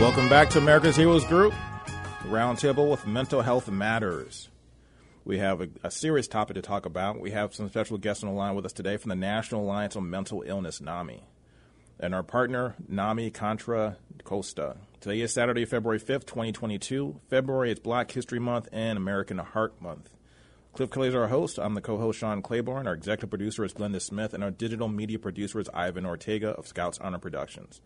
Welcome back to America's Heroes Group, roundtable with Mental Health Matters. We have a, a, serious topic to talk about. We have some special guests on the line with us today from the National Alliance on Mental Illness, NAMI, and our partner, NAMI Contra Costa. Today is Saturday, February 5th, 2022. February is Black History Month and American Heart Month. Cliff Kelly is our host. I'm the co-host Sean Claiborne. Our executive producer is Glenda Smith, and our digital media producer is Ivan Ortega of Scouts Honor Productions.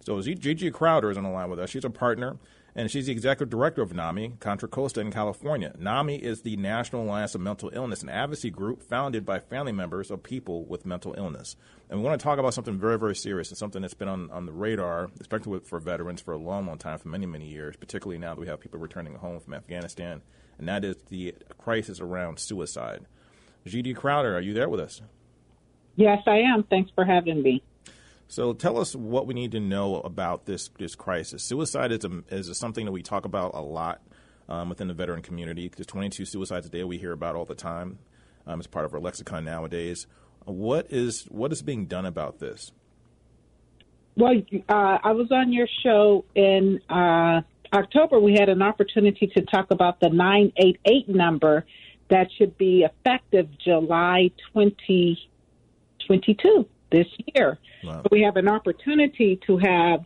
So Gigi Crowder is on the line with us. She's a partner, and she's the executive director of NAMI, Contra Costa in California. NAMI is the National Alliance of Mental Illness, an advocacy group founded by family members of people with mental illness. And we want to talk about something very, very serious and something that's been on, on the radar, especially for veterans, for a long, long time, for many, many years, particularly now that we have people returning home from Afghanistan, and that is the crisis around suicide. Gigi Crowder, are you there with us? Yes, I am. Thanks for having me. So tell us what we need to know about this this crisis. Suicide is a, is something that we talk about a lot um, within the veteran community. There's 22 suicides a day we hear about all the time. Um, it's part of our lexicon nowadays. What is what is being done about this? Well, uh, I was on your show in uh, October. We had an opportunity to talk about the 988 number that should be effective July 2022 this year. Wow. we have an opportunity to have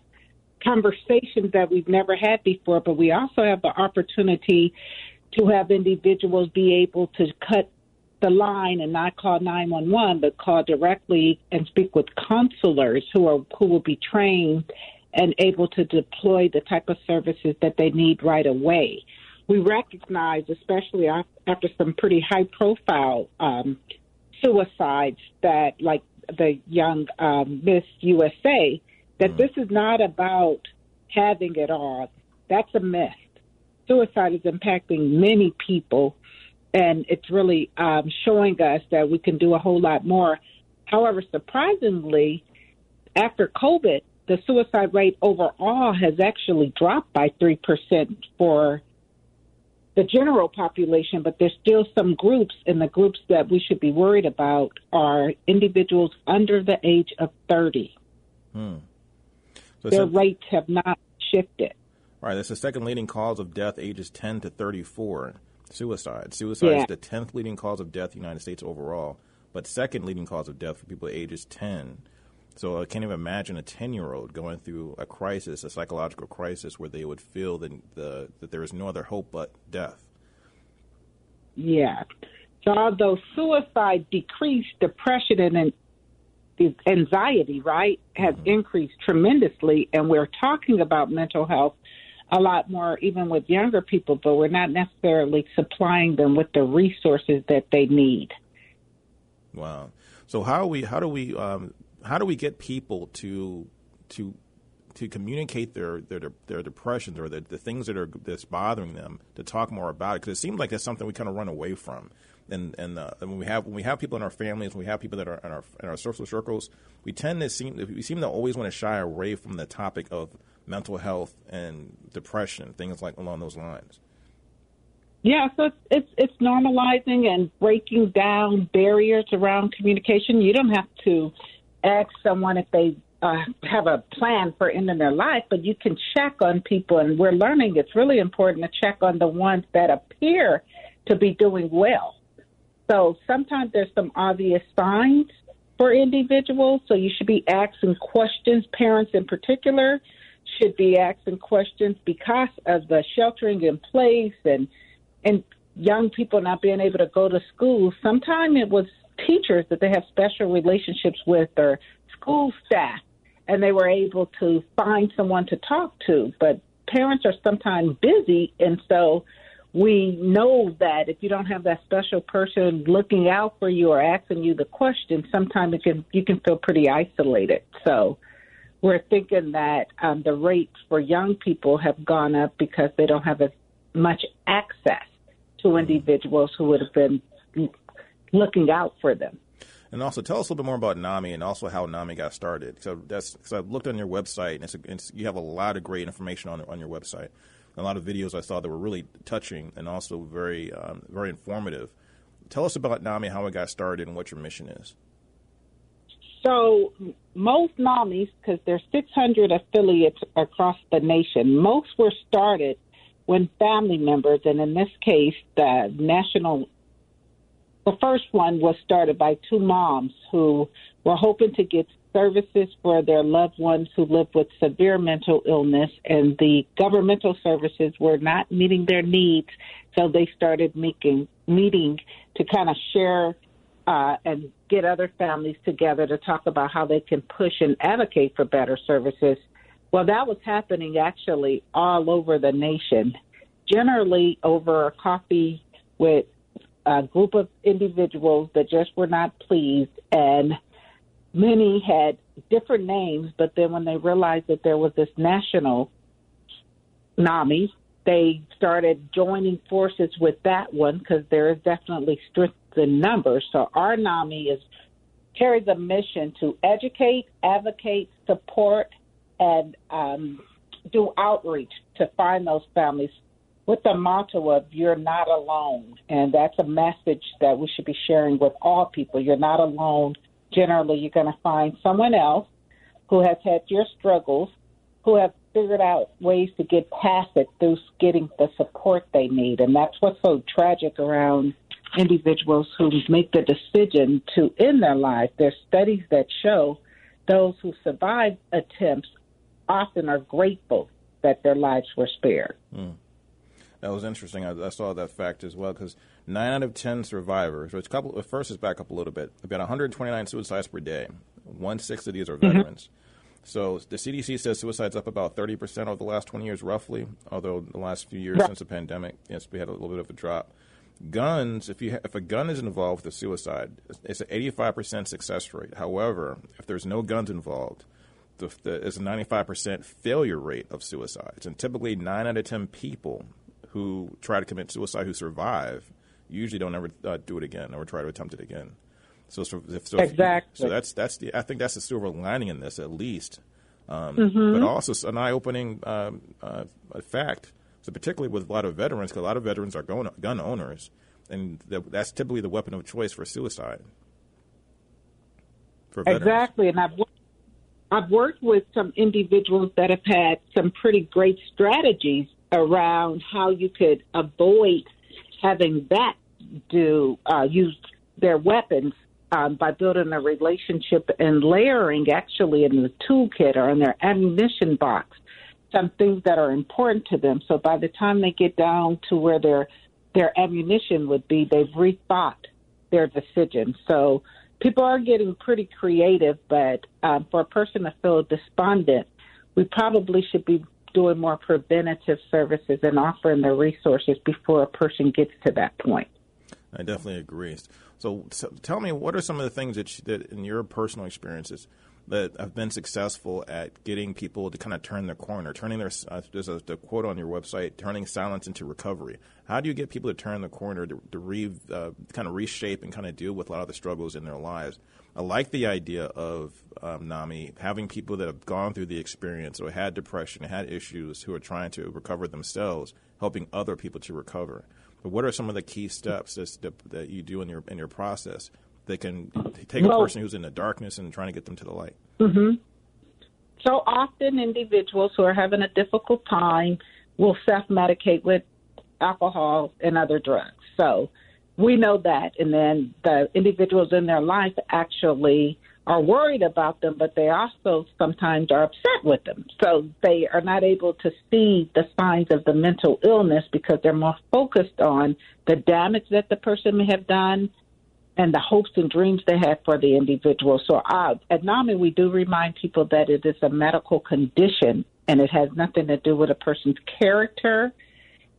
conversations that we've never had before, but we also have the opportunity to have individuals be able to cut the line and not call 911, but call directly and speak with counselors who are who will be trained and able to deploy the type of services that they need right away. We recognize, especially after some pretty high profile um, suicides, that like the young um, Miss USA that mm. this is not about having it all. That's a myth. Suicide is impacting many people, and it's really um, showing us that we can do a whole lot more. However, surprisingly, after COVID, the suicide rate overall has actually dropped by 3% for the general population, but there's still some groups, and the groups that we should be worried about are individuals under the age of 30. Hmm. So Their rates have not shifted. Right, that's the second leading cause of death, ages 10 to 34. Suicide. Suicide yeah. is the 10th leading cause of death in the United States overall, but second leading cause of death for people ages 10. So I can't even imagine a 10 year old going through a crisis, a psychological crisis, where they would feel that, the, that there is no other hope but death. Yeah. So although suicide decreased, depression and anxiety, right, has mm-hmm. increased tremendously. And we're talking about mental health a lot more, even with younger people, but we're not necessarily supplying them with the resources that they need. Wow. So how we how do we um, how do we get people to to to communicate their their their depressions or the, the things that are that's bothering them to talk more about it? Because it seems like that's something we kind of run away from. And and, uh, and when we have when we have people in our families when we have people that are in our in our social circles we tend to seem we seem to always want to shy away from the topic of mental health and depression things like along those lines. Yeah, so it's, it's it's normalizing and breaking down barriers around communication. You don't have to ask someone if they uh, have a plan for ending their life, but you can check on people. And we're learning it's really important to check on the ones that appear to be doing well. So sometimes there's some obvious signs for individuals. So you should be asking questions. Parents, in particular, should be asking questions because of the sheltering in place and and young people not being able to go to school. Sometimes it was teachers that they have special relationships with or school staff and they were able to find someone to talk to but parents are sometimes busy and so we know that if you don't have that special person looking out for you or asking you the question, sometimes it can you can feel pretty isolated. So we're thinking that um, the rates for young people have gone up because they don't have as much access to individuals who would have been looking out for them. And also, tell us a little bit more about NAMI and also how NAMI got started. So that's because I looked on your website and it's, it's, you have a lot of great information on on your website. A lot of videos I saw that were really touching and also very um, very informative. Tell us about NAMI, how it got started, and what your mission is. So most NAMIs, because there's 600 affiliates across the nation, most were started when family members, and in this case, the national the first one was started by two moms who were hoping to get services for their loved ones who live with severe mental illness, and the governmental services were not meeting their needs. So they started making meeting to kind of share uh, and get other families together to talk about how they can push and advocate for better services. Well, that was happening actually all over the nation, generally over a coffee with a group of individuals that just were not pleased, and many had different names. But then when they realized that there was this national NAMI, they started joining forces with that one because there is definitely strength in numbers. So our NAMI is carries a mission to educate, advocate, support, and um, do outreach to find those families with the motto of you're not alone. And that's a message that we should be sharing with all people. You're not alone. Generally, you're going to find someone else who has had your struggles, who have figured out ways to get past it through getting the support they need. And that's what's so tragic around individuals who make the decision to end their life. There's studies that show those who survive attempts often are grateful that their lives were spared. Mm. That was interesting. I, I saw that fact as well because nine out of ten survivors, which couple first is back up a little bit, about 129 suicides per day. One sixth of these are mm-hmm. veterans. So the CDC says suicide's up about 30 percent over the last 20 years, roughly. Although the last few years since the pandemic, yes, we had a little bit of a drop. Guns, if you ha- if a gun is involved with a suicide, it's an 85 percent success rate. However, if there's no guns involved, the, the, it's a 95 percent failure rate of suicides, and typically nine out of 10 people who try to commit suicide who survive usually don't ever uh, do it again or try to attempt it again. So, so, so exactly. so that's that's the I think that's the silver lining in this at least, um, mm-hmm. but also an eye-opening um, uh, fact. So particularly with a lot of veterans, because a lot of veterans are gun, gun owners, and the, that's typically the weapon of choice for suicide. For exactly, and I've I've worked with some individuals that have had some pretty great strategies around how you could avoid having that do uh, use their weapons um, by building a relationship and layering actually in the toolkit or in their ammunition box some things that are important to them. So by the time they get down to where their their ammunition would be, they've rethought their decision. So people are getting pretty creative, but um, for a person to feel despondent, we probably should be doing more preventative services and offering the resources before a person gets to that point. I definitely agree. So, so tell me, what are some of the things that, you, that in your personal experiences that have been successful at getting people to kind of turn their corner, turning their uh, there's a the quote on your website, turning silence into recovery. How do you get people to turn the corner to, to re, uh, kind of reshape and kind of deal with a lot of the struggles in their lives? I like the idea of um, NAMI having people that have gone through the experience or had depression, had issues, who are trying to recover themselves, helping other people to recover. But what are some of the key steps that, that you do in your in your process that can take well, a person who's in the darkness and trying to get them to the light? Mm-hmm. So often, individuals who are having a difficult time will self medicate with alcohol and other drugs. So we know that. And then the individuals in their life actually are worried about them, but they also sometimes are upset with them. So they are not able to see the signs of the mental illness because they're more focused on the damage that the person may have done and the hopes and dreams they have for the individual. So uh, at NAMI, we do remind people that it is a medical condition and it has nothing to do with a person's character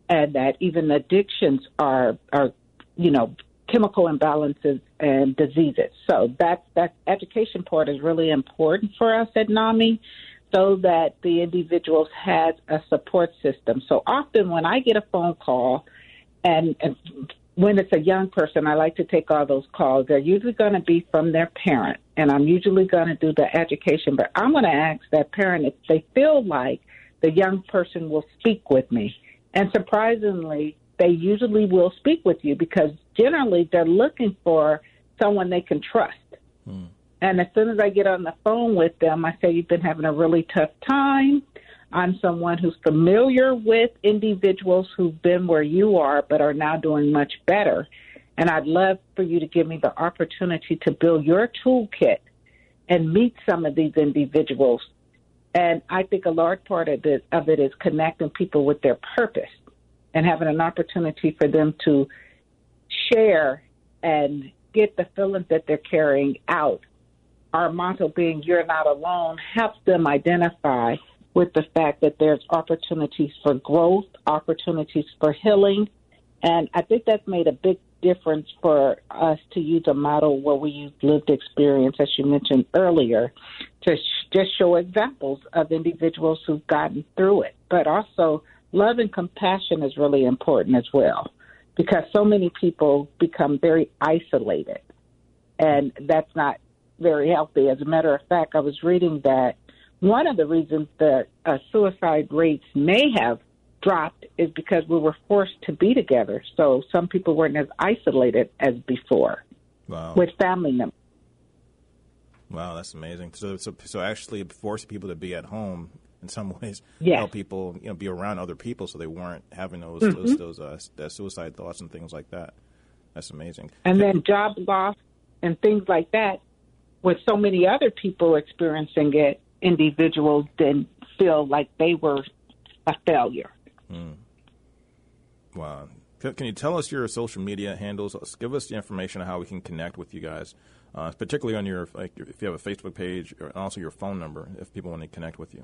and that even addictions are are you know chemical imbalances and diseases. So that that education part is really important for us at NAMI so that the individuals has a support system. So often when I get a phone call and, and when it's a young person, I like to take all those calls. They're usually going to be from their parent, and I'm usually going to do the education. But I'm going to ask that parent if they feel like the young person will speak with me. And surprisingly, they usually will speak with you because generally they're looking for someone they can trust. Hmm. And as soon as I get on the phone with them, I say, You've been having a really tough time. I'm someone who's familiar with individuals who've been where you are, but are now doing much better. And I'd love for you to give me the opportunity to build your toolkit and meet some of these individuals. And I think a large part of it, of it is connecting people with their purpose and having an opportunity for them to share and get the feelings that they're carrying out. Our motto being, You're not alone, helps them identify with the fact that there's opportunities for growth, opportunities for healing. And I think that's made a big difference for us to use a model where we use lived experience, as you mentioned earlier, to sh- just show examples of individuals who've gotten through it. But also, love and compassion is really important as well because so many people become very isolated. And that's not very healthy. As a matter of fact, I was reading that one of the reasons that uh, suicide rates may have dropped is because we were forced to be together. So some people weren't as isolated as before wow. with family members. Wow, that's amazing. So, so, so actually, forcing people to be at home in some ways yes. help people, you know, be around other people, so they weren't having those mm-hmm. those, those uh, suicide thoughts and things like that. That's amazing. And then job loss and things like that, with so many other people experiencing it, individuals didn't feel like they were a failure. Mm. Wow. Can you tell us your social media handles? Give us the information on how we can connect with you guys, uh, particularly on your like if you have a Facebook page and also your phone number if people want to connect with you.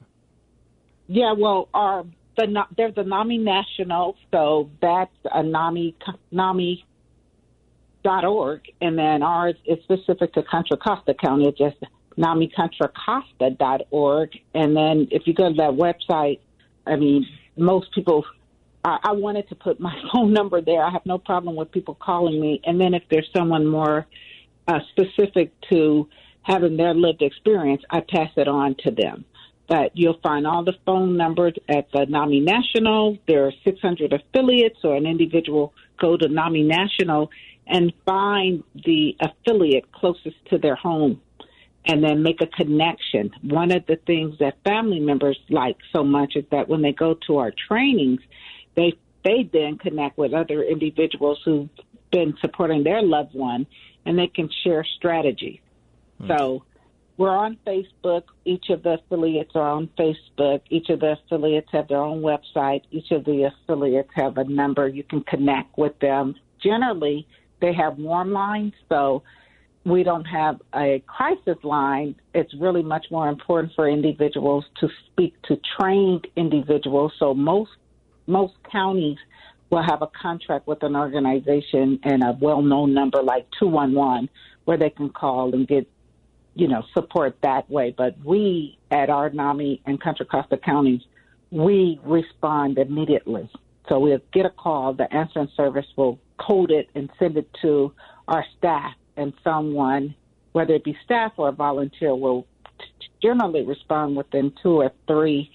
Yeah, well, our the there's a NAMI National, so that's a NAMI NAMI dot org, and then ours is specific to Contra Costa County. It's just namicontracosta.org. And then if you go to that website, I mean, most people, I, I wanted to put my phone number there. I have no problem with people calling me. And then if there's someone more uh, specific to having their lived experience, I pass it on to them. But you'll find all the phone numbers at the NAMI National. There are 600 affiliates, or an individual go to NAMI National and find the affiliate closest to their home and then make a connection. One of the things that family members like so much is that when they go to our trainings, they they then connect with other individuals who've been supporting their loved one, and they can share strategies. Hmm. So we're on Facebook. Each of the affiliates are on Facebook. Each of the affiliates have their own website. Each of the affiliates have a number. You can connect with them. Generally, they have warm lines, so we don't have a crisis line, it's really much more important for individuals to speak to trained individuals. So most most counties will have a contract with an organization and a well-known number like 211 where they can call and get you know support that way. But we at our NAMI and Contra Costa counties we respond immediately. So we'll get a call. The answering service will code it and send it to our staff and someone, whether it be staff or a volunteer, will generally respond within two or three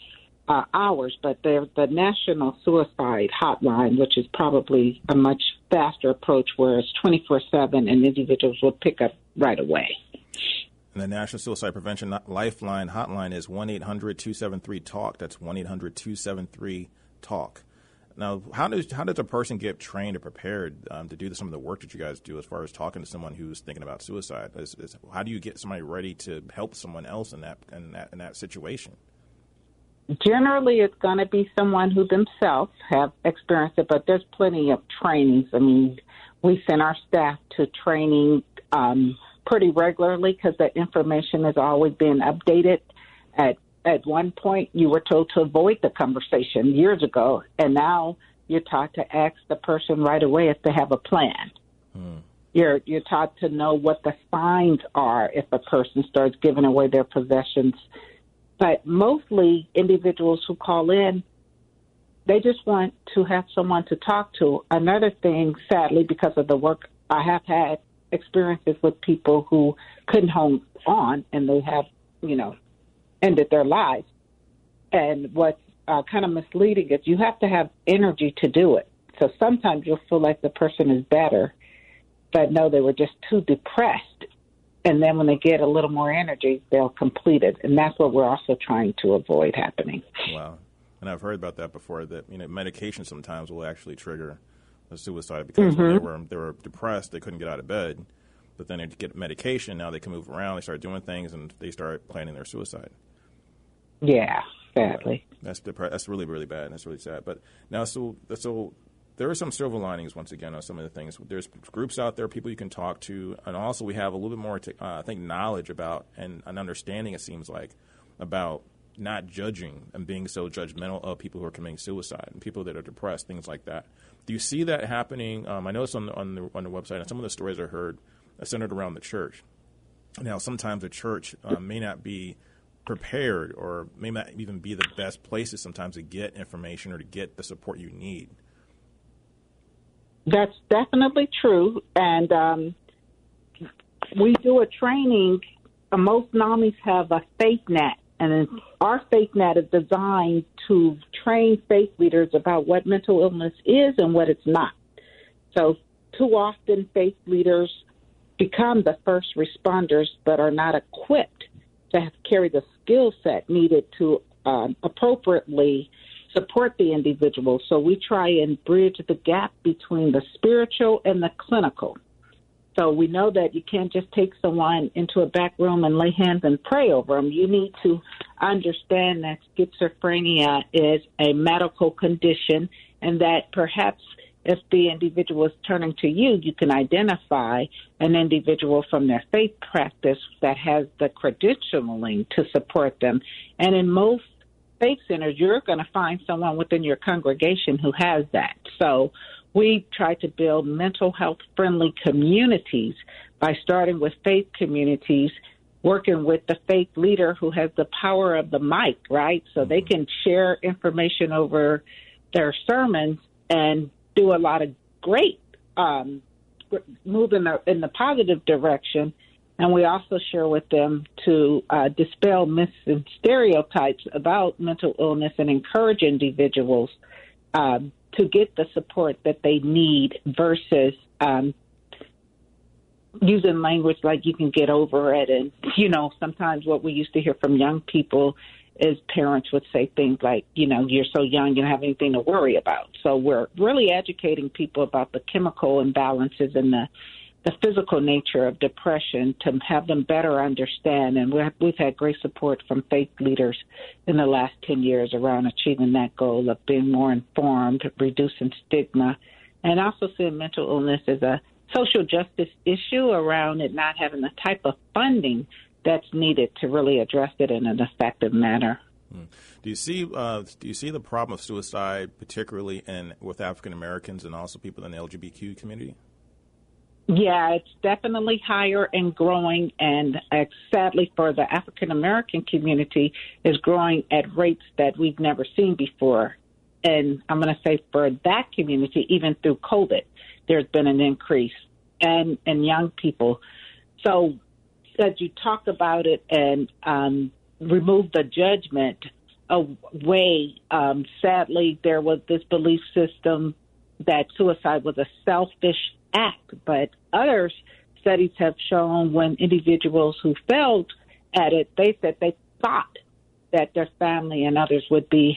uh, hours. But there's the National Suicide Hotline, which is probably a much faster approach where it's 24 7 and individuals will pick up right away. And the National Suicide Prevention Lifeline Hotline is 1 800 273 TALK. That's 1 800 273 TALK. Now, how does how does a person get trained or prepared um, to do some of the work that you guys do as far as talking to someone who's thinking about suicide? Is, is, how do you get somebody ready to help someone else in that in that in that situation? Generally, it's going to be someone who themselves have experienced it, but there's plenty of trainings. I mean, we send our staff to training um, pretty regularly because that information has always been updated at at one point you were told to avoid the conversation years ago, and now you're taught to ask the person right away if they have a plan. Hmm. You're you're taught to know what the signs are if a person starts giving away their possessions. But mostly individuals who call in, they just want to have someone to talk to. Another thing, sadly, because of the work I have had experiences with people who couldn't hold on and they have, you know, ended their lives. And what's uh, kind of misleading is you have to have energy to do it. So sometimes you'll feel like the person is better, but no, they were just too depressed. And then when they get a little more energy, they'll complete it. And that's what we're also trying to avoid happening. Wow. And I've heard about that before that, you know, medication sometimes will actually trigger a suicide because mm-hmm. they were they were depressed, they couldn't get out of bed. But then they get medication, now they can move around, they start doing things and they start planning their suicide. Yeah, sadly. That's depre- that's really really bad. That's really sad. But now, so so there are some silver linings once again on some of the things. There's groups out there, people you can talk to, and also we have a little bit more, to, uh, I think, knowledge about and an understanding. It seems like about not judging and being so judgmental of people who are committing suicide and people that are depressed, things like that. Do you see that happening? Um, I noticed on the, on the on the website, and some of the stories I heard are centered around the church. Now, sometimes the church uh, may not be prepared or may not even be the best places sometimes to get information or to get the support you need. That's definitely true. And um, we do a training. Most NAMIs have a faith net, and our faith net is designed to train faith leaders about what mental illness is and what it's not. So, too often, faith leaders become the first responders but are not equipped to have, carry the skill set needed to um, appropriately support the individual. So we try and bridge the gap between the spiritual and the clinical. So we know that you can't just take someone into a back room and lay hands and pray over them. You need to understand that schizophrenia is a medical condition and that perhaps if the individual is turning to you, you can identify an individual from their faith practice that has the credentialing to support them. And in most faith centers, you're going to find someone within your congregation who has that. So we try to build mental health friendly communities by starting with faith communities working with the faith leader who has the power of the mic, right? So they mm-hmm. can share information over their sermons and do a lot of great um, move in the in the positive direction, and we also share with them to uh, dispel myths and stereotypes about mental illness and encourage individuals um, to get the support that they need versus um, using language like you can get over it. And you know sometimes what we used to hear from young people is parents would say things like, you know, you're so young, you don't have anything to worry about. So we're really educating people about the chemical imbalances and the the physical nature of depression to have them better understand. And we've had great support from faith leaders in the last 10 years around achieving that goal of being more informed, reducing stigma, and also seeing mental illness as a social justice issue around it not having the type of funding that's needed to really address it in an effective manner. Hmm. Do you see uh, do you see the problem of suicide, particularly in with African Americans and also people in the LGBTQ community? Yeah, it's definitely higher and growing, and uh, sadly for the African American community, is growing at rates that we've never seen before. And I'm going to say for that community, even through COVID, there's been an increase, and and young people. So that you talk about it and um, remove the judgment away. Um, sadly, there was this belief system that suicide was a selfish act, but others studies have shown when individuals who failed at it, they said they thought that their family and others would be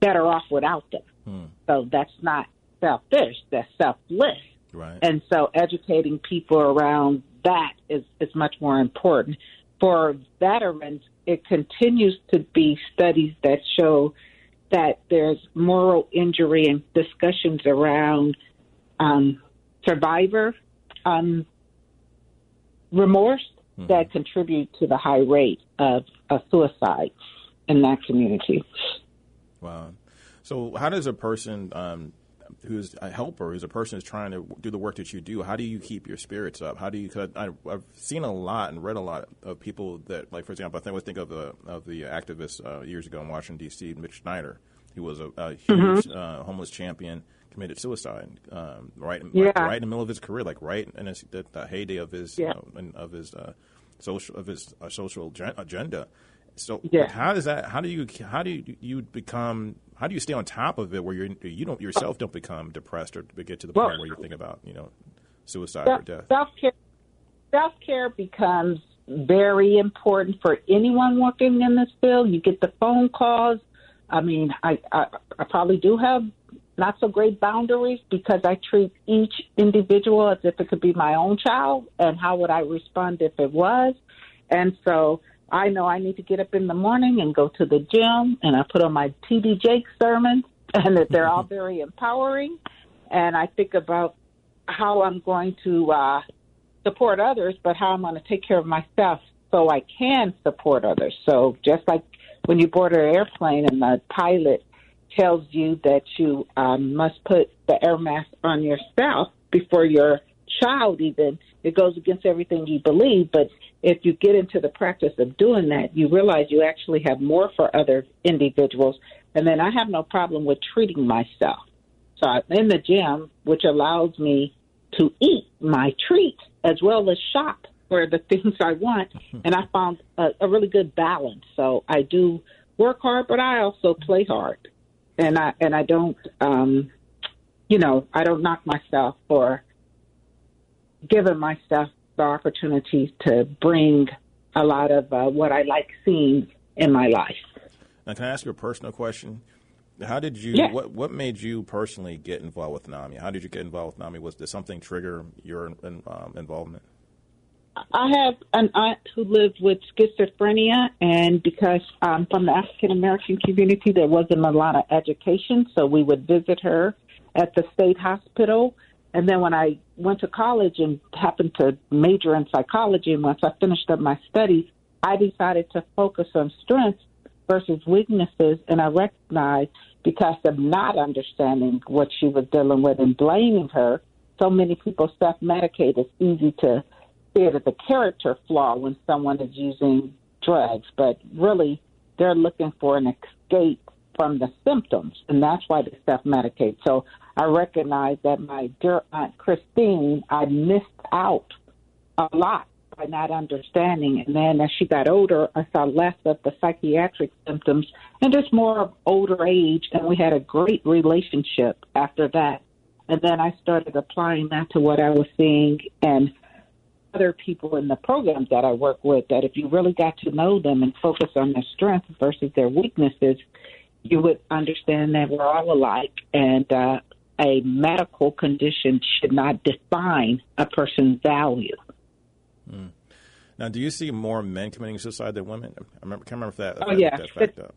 better off without them. Hmm. So that's not selfish, that's selfless. Right. And so educating people around that is, is much more important. For veterans, it continues to be studies that show that there's moral injury and discussions around um, survivor um, remorse mm-hmm. that contribute to the high rate of, of suicide in that community. Wow. So, how does a person um, who's a helper, who's a person who's trying to do the work that you do, how do you keep your spirits up? How do you? Cause I, have seen a lot and read a lot of people that, like for example, I think I think of the of the activist uh, years ago in Washington D.C., Mitch Snyder. He was a, a huge mm-hmm. uh, homeless champion, committed suicide um, right, yeah. right, right in the middle of his career, like right in his, the, the heyday of his yeah. you know, of his uh, social of his uh, social agenda. So yeah. how does that? How do you how do you, you become how do you stay on top of it where you're you don't yourself don't become depressed or get to the well, point where you think about you know suicide self, or death? Self care self care becomes very important for anyone working in this field. You get the phone calls. I mean, I I, I probably do have not so great boundaries because I treat each individual as if it could be my own child, and how would I respond if it was? And so I know I need to get up in the morning and go to the gym, and I put on my TD Jakes sermons, and that they're all very empowering. And I think about how I'm going to uh, support others, but how I'm going to take care of myself so I can support others. So just like when you board an airplane and the pilot tells you that you um, must put the air mask on yourself before your child even it goes against everything you believe but if you get into the practice of doing that, you realize you actually have more for other individuals. And then I have no problem with treating myself. So I'm in the gym, which allows me to eat my treats as well as shop for the things I want. And I found a, a really good balance. So I do work hard, but I also play hard. And I and I don't, um, you know, I don't knock myself for giving myself the opportunity to bring a lot of uh, what I like seeing in my life. Now, can I ask you a personal question? How did you? Yeah. What What made you personally get involved with NAMI? How did you get involved with NAMI? Was did something trigger your um, involvement? I have an aunt who lived with schizophrenia, and because I'm from the African American community, there wasn't a lot of education, so we would visit her at the state hospital and then when I went to college and happened to major in psychology, and once I finished up my studies, I decided to focus on strengths versus weaknesses. And I recognized because of not understanding what she was dealing with and blaming her, so many people self medicate. It's easy to see it as a character flaw when someone is using drugs, but really they're looking for an escape from the symptoms, and that's why they self medicate. So I recognize that my dear Aunt Christine, I missed out a lot by not understanding. And then as she got older, I saw less of the psychiatric symptoms and just more of older age. And we had a great relationship after that. And then I started applying that to what I was seeing and other people in the programs that I work with. That if you really got to know them and focus on their strengths versus their weaknesses, you would understand that we're all alike. And uh, a medical condition should not define a person's value. Mm. Now, do you see more men committing suicide than women? I remember, can't remember if that. Oh yeah. That up.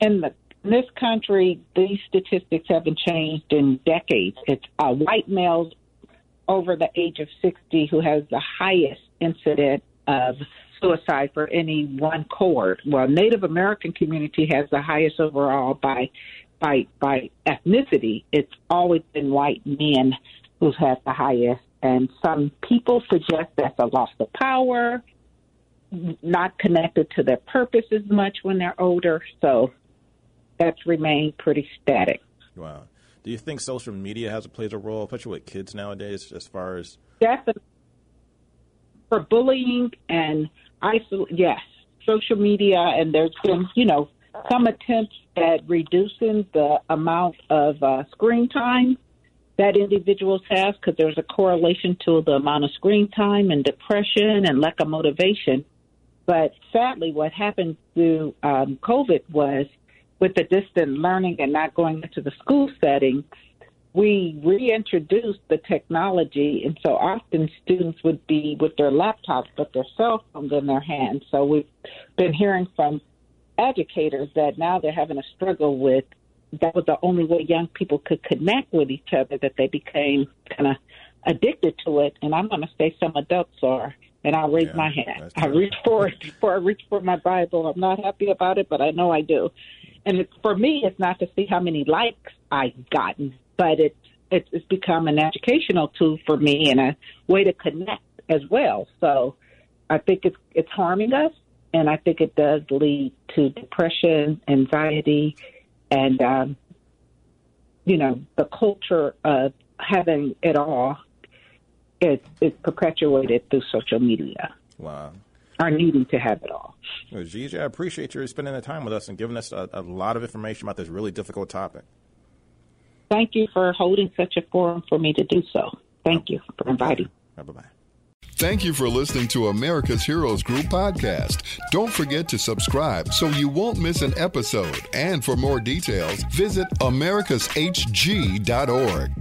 In the in this country, these statistics haven't changed in decades. It's uh, white males over the age of 60 who has the highest incident of suicide for any one cohort. Well, Native American community has the highest overall by by by ethnicity, it's always been white men who've had the highest. And some people suggest that's a loss of power, not connected to their purpose as much when they're older. So that's remained pretty static. Wow. Do you think social media has a plays a role, especially with kids nowadays, as far as definitely for bullying and isol? Yes, social media, and there's been you know some attempts at reducing the amount of uh, screen time that individuals have because there's a correlation to the amount of screen time and depression and lack of motivation. But sadly, what happened through um, COVID was with the distant learning and not going into the school setting, we reintroduced the technology, and so often students would be with their laptops, but their cell phones in their hands. So we've been hearing from educators that now they're having a struggle with that was the only way young people could connect with each other that they became kind of addicted to it. And i'm going to say some adults are and i'll raise yeah, my hand. i reach for it before i reach for my bible. I'm not happy about it but i know i do. And it, for me it's not to see how many likes i've gotten but it's it's, become an educational tool for me and a way to connect as well. So I think it's it's harming us, and I think it does lead to depression, anxiety, and um, you know the culture of having it all. is it's perpetuated through social media. Wow are needing to have it all. Well, Gigi, I appreciate you spending the time with us and giving us a, a lot of information about this really difficult topic thank you for holding such a forum for me to do so. Thank you for inviting. Bye bye. Thank you for listening to America's Heroes Group podcast. Don't forget to subscribe so you won't miss an episode. And for more details, visit americashg.org.